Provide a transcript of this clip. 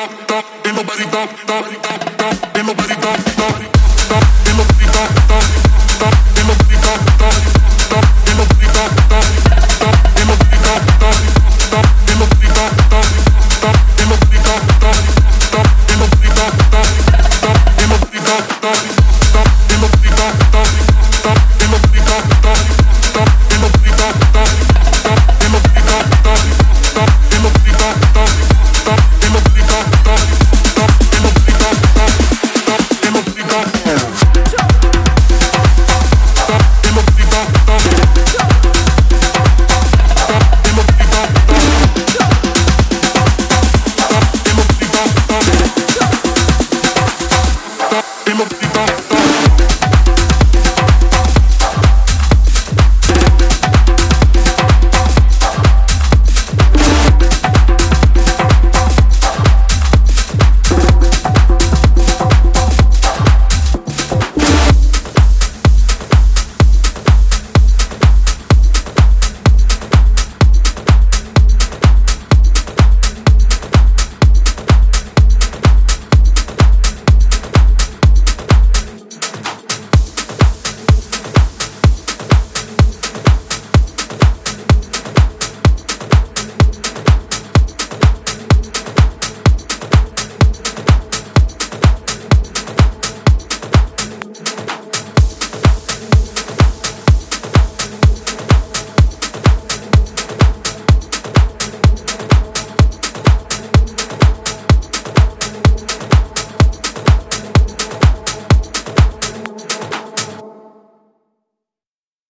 Don't